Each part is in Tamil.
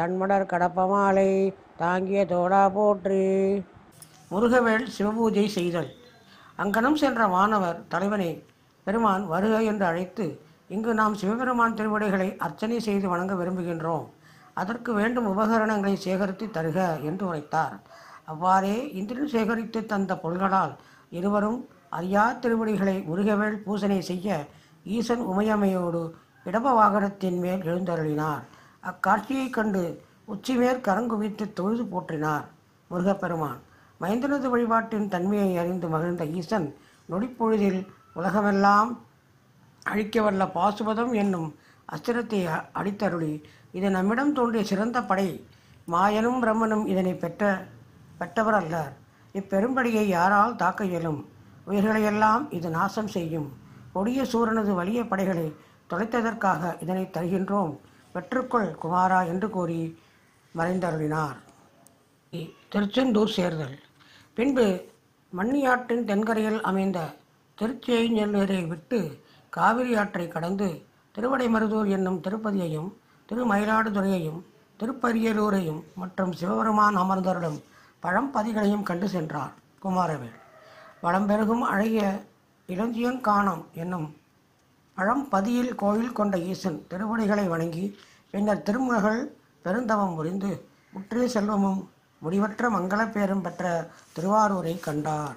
தன்மடர் கடப்பமாலை தாங்கிய தோடா போற்றி. முருகவேள் சிவபூஜை செய்தல். அங்கனம் சென்ற வானவர் தலைவனை பெருமான் வருக என்று அழைத்து இங்கு நாம் சிவபெருமான் திருவிடைகளை அர்ச்சனை செய்து வணங்க விரும்புகின்றோம். அதற்கு வேண்டும் உபகரணங்களை சேகரித்து தருக என்று உரைத்தார். அவ்வாறே இந்திரன் சேகரித்து தந்த பொருள்களால் இருவரும் அறியா திருவடிகளை முருகவேள் பூசனை செய்ய ஈசன் உமையமையோடு இடப வாகனத்தின் மேல் எழுந்தருளினார். அக்காட்சியைக் கண்டு உச்சிமேற் கரங்குவித்து தொழுது போற்றினார் முருகப்பெருமான். மைந்தனது வழிபாட்டின் தன்மையை அறிந்து மகிழ்ந்த ஈசன் நொடிப்பொழுதில் உலகமெல்லாம் அழிக்கவல்ல பாசுபதம் என்னும் அஸ்திரத்தை அடித்தருளி இது நம்மிடம் தோன்றிய சிறந்த படை. மாயனும் பிரம்மனும் இதனை பெற்ற பெற்றவர் அல்லர் இப்பெரும்படியை யாரால் தாக்க இயலும்? உயிர்களையெல்லாம் இது நாசம் செய்யும். கொடிய சூரனது வலிய படைகளை தொலைத்ததற்காக இதனை தருகின்றோம். பெற்றுக்கொள் குமாரா என்று கூறி மறைந்தருளினார். திருச்செந்தூர் சேர்தல். பின்பு மண்ணியாற்றின் தென்கரையில் அமைந்த திருச்செய்நெல்லூரை விட்டு காவிரி ஆற்றை கடந்து திருவடைமருதூர் என்னும் திருப்பதியையும் திருமயிலாடுதுறையையும் திருப்பரியலூரையும் மற்றும் சிவபெருமான் அமர்ந்தருளும் பழம்பதிகளையும் கண்டு சென்றார் குமாரவேல். வளம்பெருகும் அழகிய இளஞ்சியன் காணம் என்னும் பழம்பதியில் கோயில் கொண்ட ஈசன் திருவடிகளை வணங்கி பின்னர் திருமகள் பெருந்தவம் புரிந்து முற்றிய செல்வமும் முடிவற்ற மங்களப் பேரும் பெற்ற திருவாரூரை கண்டார்.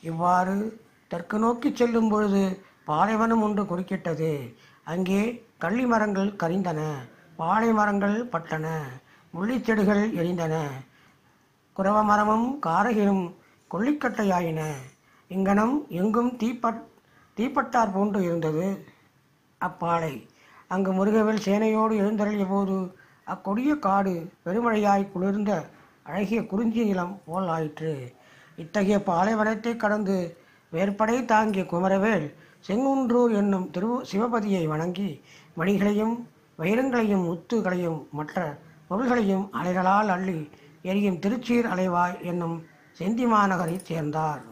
இவ்வாறு தெற்கு நோக்கி செல்லும் பொழுது பாலைவனம் ஒன்று குறுக்கிட்டது. அங்கே கள்ளி மரங்கள் கரிந்தன பாலை மரங்கள் பட்டன முள்ளிச் செடிகள் எரிந்தன குரவ மரமும் காரகிரும் கொல்லிக்கட்டையாயின. இங்கனம் எங்கும் தீப்பட் தீப்பட்டார் போன்று இருந்தது. அப்பாலை. அங்கு முருகவேல் சேனையோடு எழுந்தருளிய போது அக்கொடிய காடு பெருமழையாய் குளிர்ந்த அழகிய குறிஞ்சி நிலம் போல் ஆயிற்று. இத்தகைய பாலைவனத்தை கடந்து வேற்படை தாங்கிய குமரவேல் செங்குன்றூர் என்னும் திரு சிவபதியை வணங்கி மணிகளையும் வைரங்களையும் முத்துகளையும் மற்ற பொருள்களையும் அலைகளால் அள்ளி எரியும் திருச்சீர் அலைவாய் என்னும் செந்தி மாநகரைச் சேர்ந்தார்.